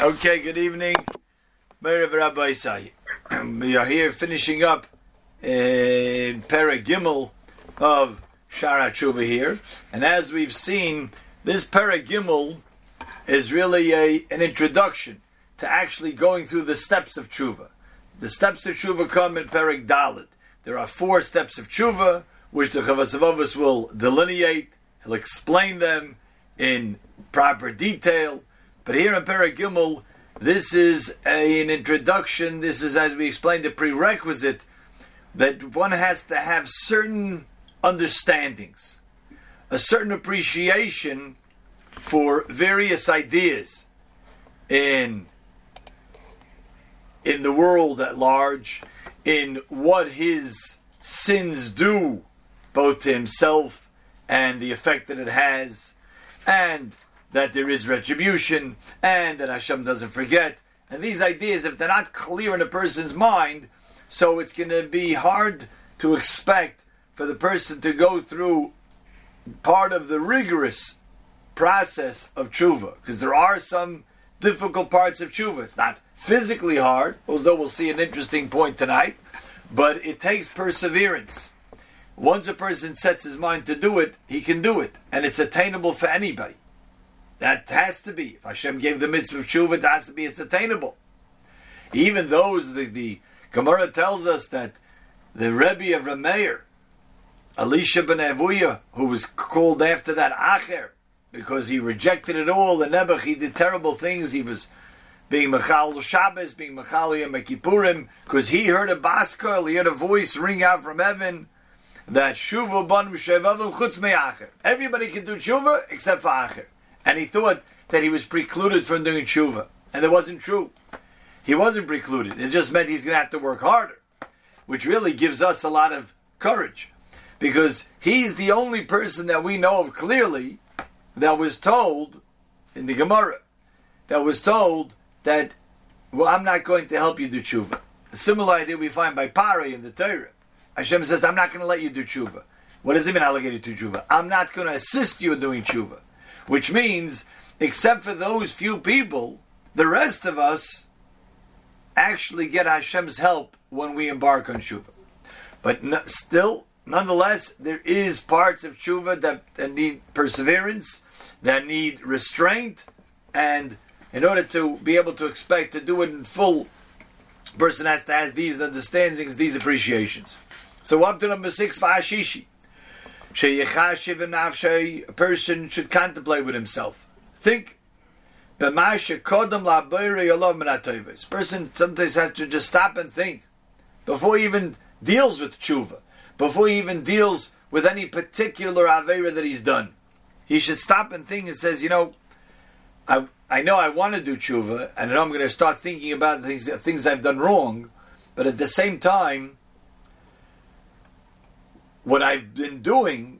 Okay, good evening. Rabbi. We are here finishing up uh, in Perek Gimel of Shara Tshuva here. And as we've seen, this Perek Gimel is really a, an introduction to actually going through the steps of Tshuva. The steps of Tshuva come in Perek Daled. There are four steps of Tshuva, which the Chovos Halevavos will delineate. He'll explain them in proper detail. But here in Perek Gimel, this is a, an introduction. This is, as we explained, a prerequisite that one has to have certain understandings, a certain appreciation for various ideas in in the world at large, in what his sins do, both to himself and the effect that it has, and that there is retribution, and that Hashem doesn't forget. And these ideas, if they're not clear in a person's mind, so it's going to be hard to expect for the person to go through part of the rigorous process of tshuva, because there are some difficult parts of tshuva. It's not physically hard, although we'll see an interesting point tonight, but it takes perseverance. Once a person sets his mind to do it, he can do it, and it's attainable for anybody. That has to be. If Hashem gave the mitzvah of tshuva, it has to be. It's attainable. Even those, the, the Gemara tells us that the Rebbe of Rameir, Elisha ben Avuya, who was called after that Acher, because he rejected it all, the Nebuch, he did terrible things. He was being Mechal Shabbos, being Mechal Yom Kippurim, because he heard a baskol, he heard a voice ring out from heaven that Shuva ban. Everybody can do Shuva except for Acher. And he thought that he was precluded from doing Shuva. And it wasn't true. He wasn't precluded. It just meant he's going to have to work harder, which really gives us a lot of courage. Because he's the only person that we know of clearly that was told in the Gemara, that was told that, well, I'm not going to help you do tshuva. A similar idea we find by Paroh in the Torah. Hashem says, I'm not going to let you do tshuva. What does it mean, allocated to tshuva? I'm not going to assist you in doing tshuva. Which means, except for those few people, the rest of us actually get Hashem's help when we embark on tshuva. But no, still, nonetheless, there is parts of tshuva that, that need perseverance, that need restraint, and in order to be able to expect to do it in full, person has to have these understandings, these appreciations. So up to number six, Va'ashishi. A person should contemplate with himself. Think. This person sometimes has to just stop and think before he even deals with tshuva, before he even deals with any particular avera that he's done. He should stop and think and says, you know, I I know I want to do tshuva, and I know I'm going to start thinking about things things I've done wrong, but at the same time, what I've been doing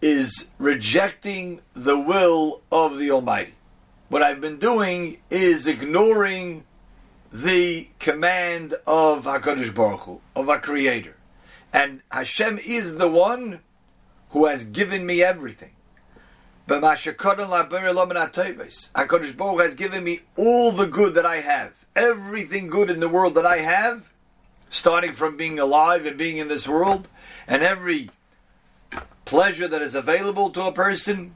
is rejecting the will of the Almighty. What I've been doing is ignoring the command of Hakadosh Baruch Hu, of our Creator, and Hashem is the one who has given me everything. But Hakadosh Baruch has given me all the good that I have, everything good in the world that I have, starting from being alive and being in this world, and every pleasure that is available to a person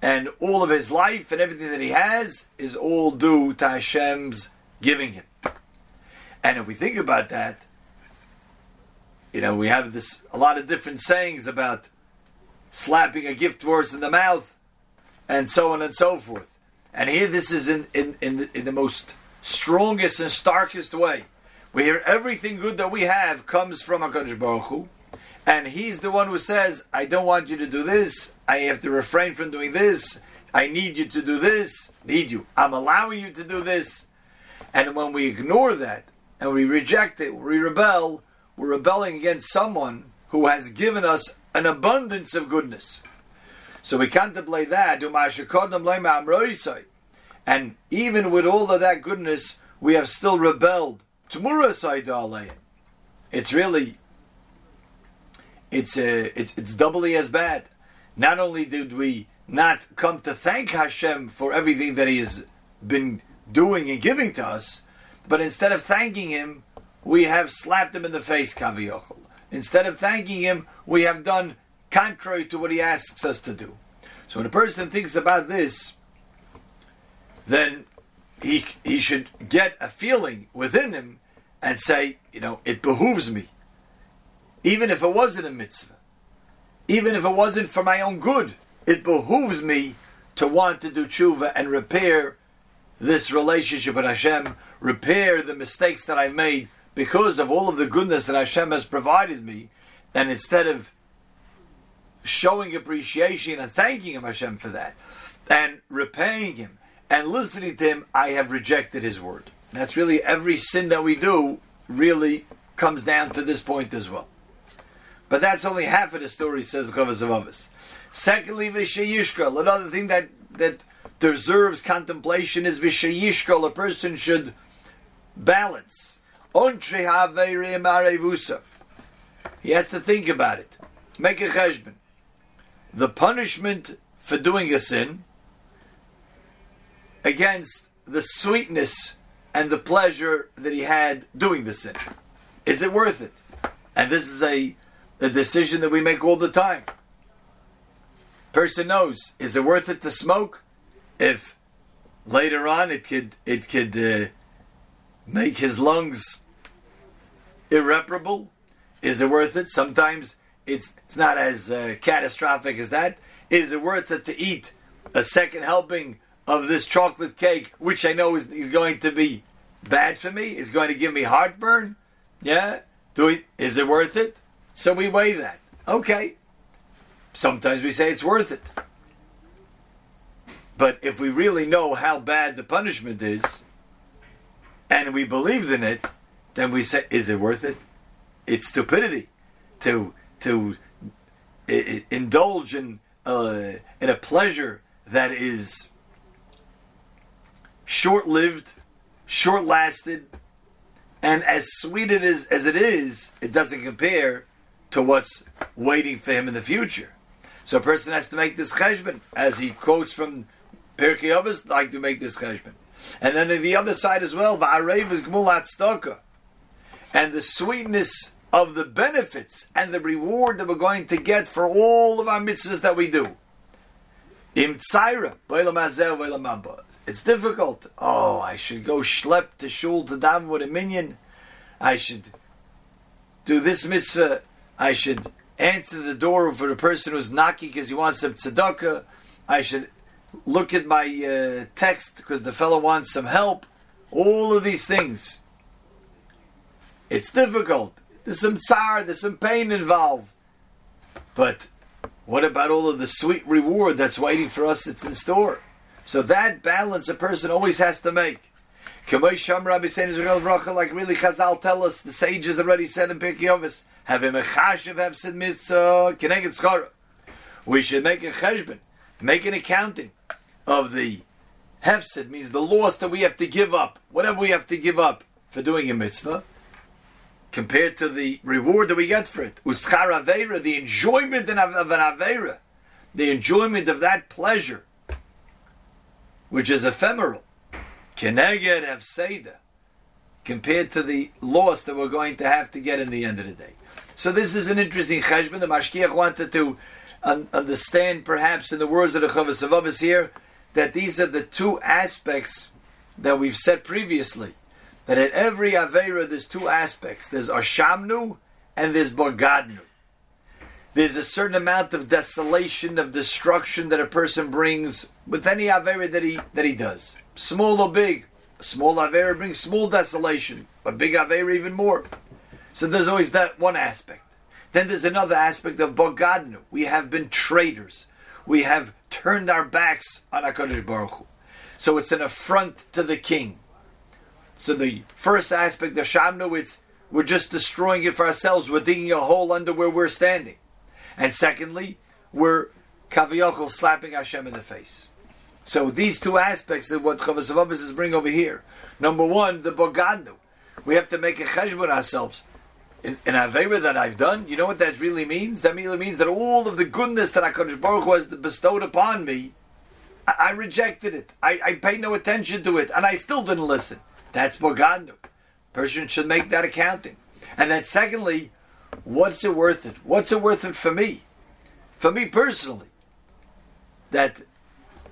and all of his life and everything that he has is all due to Hashem's giving him. And if we think about that, you know, we have this a lot of different sayings about slapping a gift horse in the mouth and so on and so forth. And here this is in, in, in, the, in the most strongest and starkest way. We hear everything good that we have comes from HaKadosh Baruch Hu, and he's the one who says, I don't want you to do this, I have to refrain from doing this, I need you to do this, need you, I'm allowing you to do this. And when we ignore that, and we reject it, we rebel, we're rebelling against someone who has given us an abundance of goodness. So we contemplate that, and even with all of that goodness, we have still rebelled. It's really it's uh, it's it's doubly as bad. Not only did we not come to thank Hashem for everything that He has been doing and giving to us, but instead of thanking him, we have slapped him in the face, Kaviyachol. Instead of thanking him, we have done contrary to what he asks us to do. So when a person thinks about this, then he he should get a feeling within him and say, you know, it behooves me, even if it wasn't a mitzvah, even if it wasn't for my own good, it behooves me to want to do tshuva and repair this relationship with Hashem, repair the mistakes that I've made because of all of the goodness that Hashem has provided me, and instead of showing appreciation and thanking him Hashem for that, and repaying him and listening to him, I have rejected his word. That's really every sin that we do really comes down to this point as well. But that's only half of the story, says Chovos Halevavos. Secondly, Vishayishkal. Another thing that, that deserves contemplation is Vishayishkal. A person should balance. He has to think about it. Make a cheshbon. The punishment for doing a sin against the sweetness and the pleasure that he had doing the sin. Is it worth it? And this is a, a decision that we make all the time. Person knows, is it worth it to smoke? If later on it could it could uh, make his lungs irreparable, is it worth it? Sometimes it's it's not as uh, catastrophic as that. Is it worth it to eat a second helping of this chocolate cake, which I know is, is going to be bad for me, is going to give me heartburn? Yeah? Do we, is it worth it? So we weigh that. Okay. Sometimes we say it's worth it. But if we really know how bad the punishment is, and we believed in it, then we say, is it worth it? It's stupidity to to indulge in uh, in a pleasure that is short lived, short lasted, and as sweet it is as it is, it doesn't compare to what's waiting for him in the future. So a person has to make this cheshbon, as he quotes from Pirkei Avos, like to make this cheshbon. And then the other side as well, va'arev is gmulat staka. And the sweetness of the benefits and the reward that we're going to get for all of our mitzvahs that we do. It's difficult. Oh, I should go schlep to shul to daven with a minyan. I should do this mitzvah. I should answer the door for the person who's knocking because he wants some tzedakah. I should look at my uh, text because the fellow wants some help. All of these things. It's difficult. There's some tsar, there's some pain involved. But what about all of the sweet reward that's waiting for us that's in store? So that balance a person always has to make. Like really Chazal tell us, the sages already said in Pirkei have a mechashiv hefsid mitzvah keneged schara. We should make a cheshbon, make an accounting of the hefsid, means the loss that we have to give up, whatever we have to give up for doing a mitzvah, compared to the reward that we get for it. Uschar aveira, the enjoyment of an aveira, the enjoyment of that pleasure which is ephemeral. Keneged Hefseda, compared to the loss that we're going to have to get in the end of the day. So this is an interesting cheshbon. The Mashgiach wanted to un- understand, perhaps in the words of the Chovos Halevavos here, that these are the two aspects that we've said previously. That at every Avera there's two aspects. There's Ashamnu and there's Bogadnu. There's a certain amount of desolation, of destruction that a person brings with any avera that he that he does, small or big. A small avera brings small desolation, a big avera even more. So there's always that one aspect. Then there's another aspect of bogadnu. We have been traitors. We have turned our backs on Hakadosh Baruch Hu. So it's an affront to the king. So the first aspect of shamnu, it's we're just destroying it for ourselves. We're digging a hole under where we're standing. And secondly, we're kaviyachol slapping Hashem in the face. So these two aspects of what Chavas is bringing over here. Number one, the bogadnu. We have to make a cheshbon ourselves. In, in Avera that I've done, you know what that really means? That really means that all of the goodness that HaKadosh Baruch Hu has bestowed upon me, I, I rejected it. I, I paid no attention to it, and I still didn't listen. That's Bogadnu. Person should make that accounting. And then secondly, what's it worth it? What's it worth it for me? For me personally, that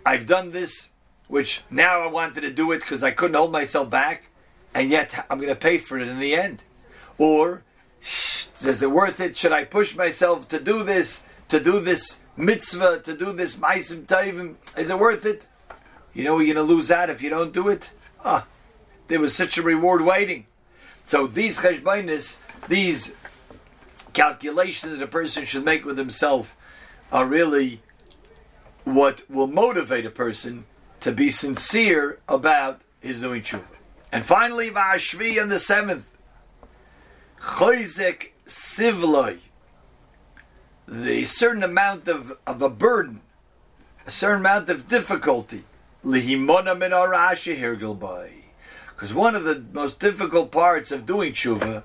I've done this, which now I wanted to do it because I couldn't hold myself back, and yet I'm going to pay for it in the end. Or is it worth it? Should I push myself to do this, to do this mitzvah, to do this ma'asim tovim? Is it worth it? You know you're going to lose out if you don't do it. Ah, there was such a reward waiting. So these cheshbainis, these calculations that a person should make with himself, are really what will motivate a person to be sincere about his doing tshuva. And finally, Vashvi on the seventh, Choizek Sivloi, the certain amount of, of a burden, a certain amount of difficulty, Lihimona min Because one of the most difficult parts of doing tshuva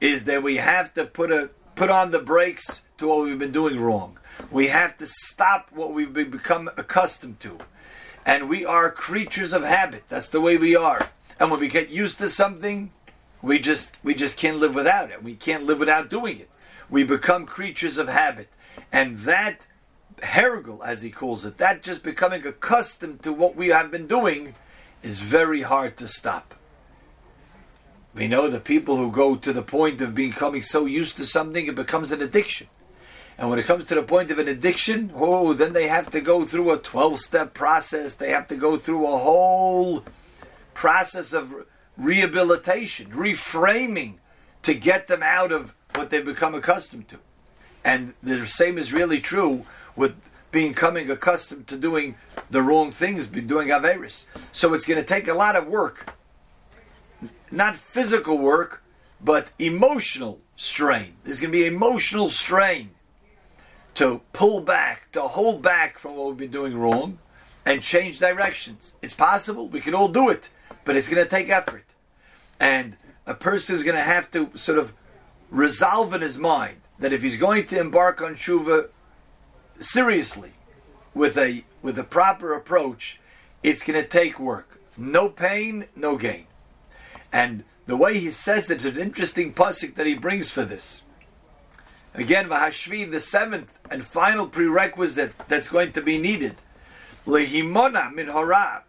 is that we have to put a put on the brakes to what we've been doing wrong. We have to stop what we've become accustomed to. And we are creatures of habit. That's the way we are. And when we get used to something, we just we just can't live without it. We can't live without doing it. We become creatures of habit. And that hergel, as he calls it, that just becoming accustomed to what we have been doing is very hard to stop. We know the people who go to the point of becoming so used to something, it becomes an addiction. And when it comes to the point of an addiction, oh, then they have to go through a 12 step process. They have to go through a whole process of rehabilitation, reframing to get them out of what they've become accustomed to. And the same is really true with becoming accustomed to doing the wrong things, doing Averis. So it's going to take a lot of work. Not physical work, but emotional strain. There's going to be emotional strain to pull back, to hold back from what we've been doing wrong and change directions. It's possible, we can all do it, but it's going to take effort. And a person is going to have to sort of resolve in his mind that if he's going to embark on tshuva seriously, with a with a proper approach, it's going to take work. No pain, no gain. And the way he says it is an interesting pasuk that he brings for this. Again, Vahashvi, the seventh and final prerequisite that's going to be needed. Lehimona min hora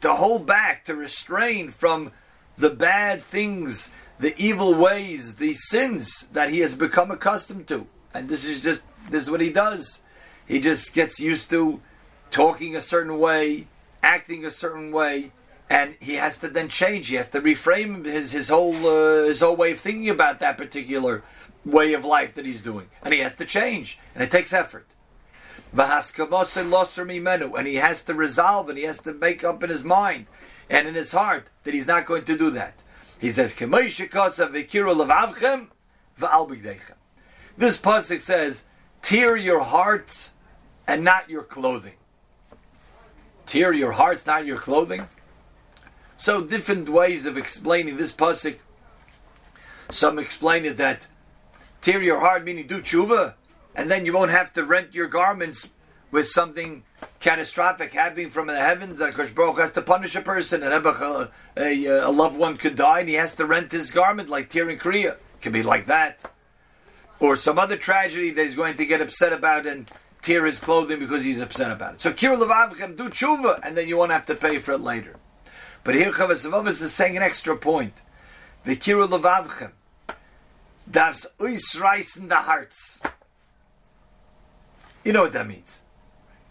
to hold back, to restrain from the bad things, the evil ways, the sins that he has become accustomed to. And this is just this is what he does. He just gets used to talking a certain way, acting a certain way, and he has to then change. He has to reframe his his whole uh, his whole way of thinking about that particular way of life that he's doing, and he has to change, and it takes effort. And he has to resolve and he has to make up in his mind and in his heart that he's not going to do that. He says, This pasuk says, "Tear your hearts and not your clothing." Tear your hearts, not your clothing. So different ways of explaining this pasuk. Some explain it that tear your heart, meaning do tshuva, and then you won't have to rent your garments with something catastrophic happening from the heavens that Kosh has to punish a person, and a, a, a, loved one could die, and he has to rent his garment like tearing Kriya. It could be like that. Or some other tragedy that he's going to get upset about and tear his clothing because he's upset about it. So Kira Levavchem, do tshuva, and then you won't have to pay for it later. But here Chovos Halevavos is saying an extra point. The Kira Levavchem, Das in the hearts. You know what that means.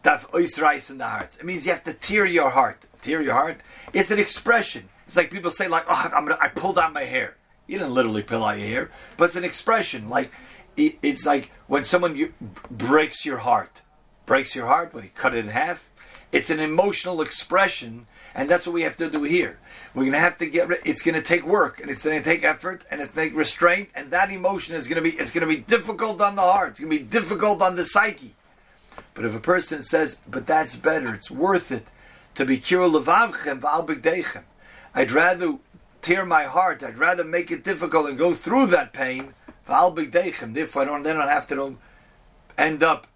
Daf oisrais in the hearts. It means you have to tear your heart. Tear your heart. It's an expression. It's like people say, like, oh, I'm gonna, I pulled out my hair. You didn't literally pull out your hair, but it's an expression. Like it, it's like when someone you, breaks your heart, breaks your heart when you cut it in half. It's an emotional expression, and that's what we have to do here. We're going to have to get. It's going to take work, and it's going to take effort, and it's going to take restraint, and that emotion is going to be. It's going to be difficult on the heart. It's going to be difficult on the psyche. But if a person says, "But that's better. It's worth it to be kira levavchem v'al I'd rather tear my heart. I'd rather make it difficult and go through that pain v'al bigdeichem. Therefore, I don't then I don't have to um, end up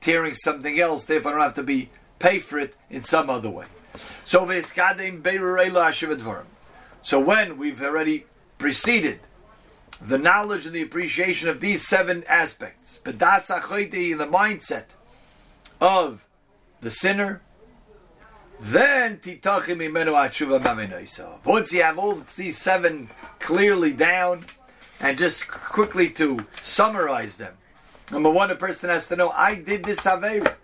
tearing something else. Therefore, I don't have to be pay for it in some other way. So So when we've already preceded the knowledge and the appreciation of these seven aspects, in the mindset of the sinner, then once you have all these seven clearly down, and just quickly to summarize them. Number one, a person has to know I did this avera.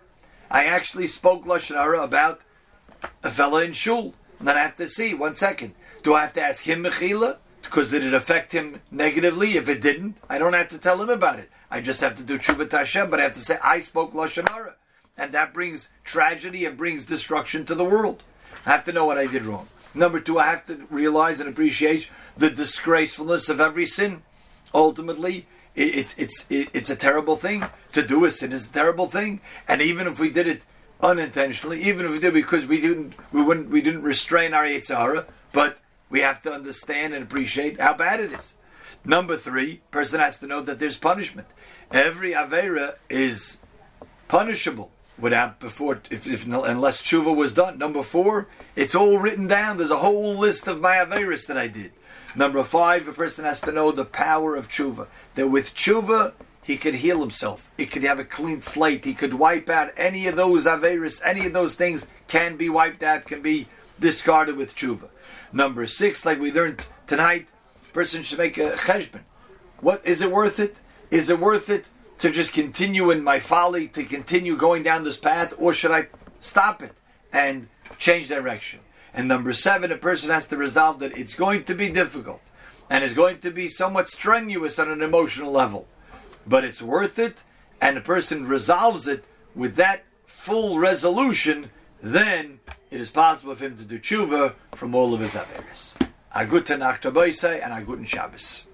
I actually spoke lashon hara about a fella in shul, and then I have to see one second. Do I have to ask him mechila? Because did it affect him negatively? If it didn't, I don't have to tell him about it. I just have to do tshuva Hashem, but I have to say I spoke lashon hara, and that brings tragedy and brings destruction to the world. I have to know what I did wrong. Number two, I have to realize and appreciate the disgracefulness of every sin. Ultimately, it's it's it's a terrible thing to do a sin is a terrible thing, and even if we did it unintentionally, even if we did because we didn't we wouldn't we didn't restrain our yitzhara, but we have to understand and appreciate how bad it is. Number three, person has to know that there's punishment. Every avera is punishable without before if, if unless tshuva was done. Number four, it's all written down. There's a whole list of my averas that I did. Number five, a person has to know the power of tshuva. That with tshuva, he could heal himself. He could have a clean slate. He could wipe out any of those averis, any of those things can be wiped out, can be discarded with tshuva. Number six, like we learned tonight, person should make a cheshbon. What is it worth it? Is it worth it to just continue in my folly, to continue going down this path, or should I stop it and change direction? And number seven, a person has to resolve that it's going to be difficult and it's going to be somewhat strenuous on an emotional level. But it's worth it, and a person resolves it with that full resolution, then it is possible for him to do tshuva from all of his averis. A good Tanakh and a good Shabbos.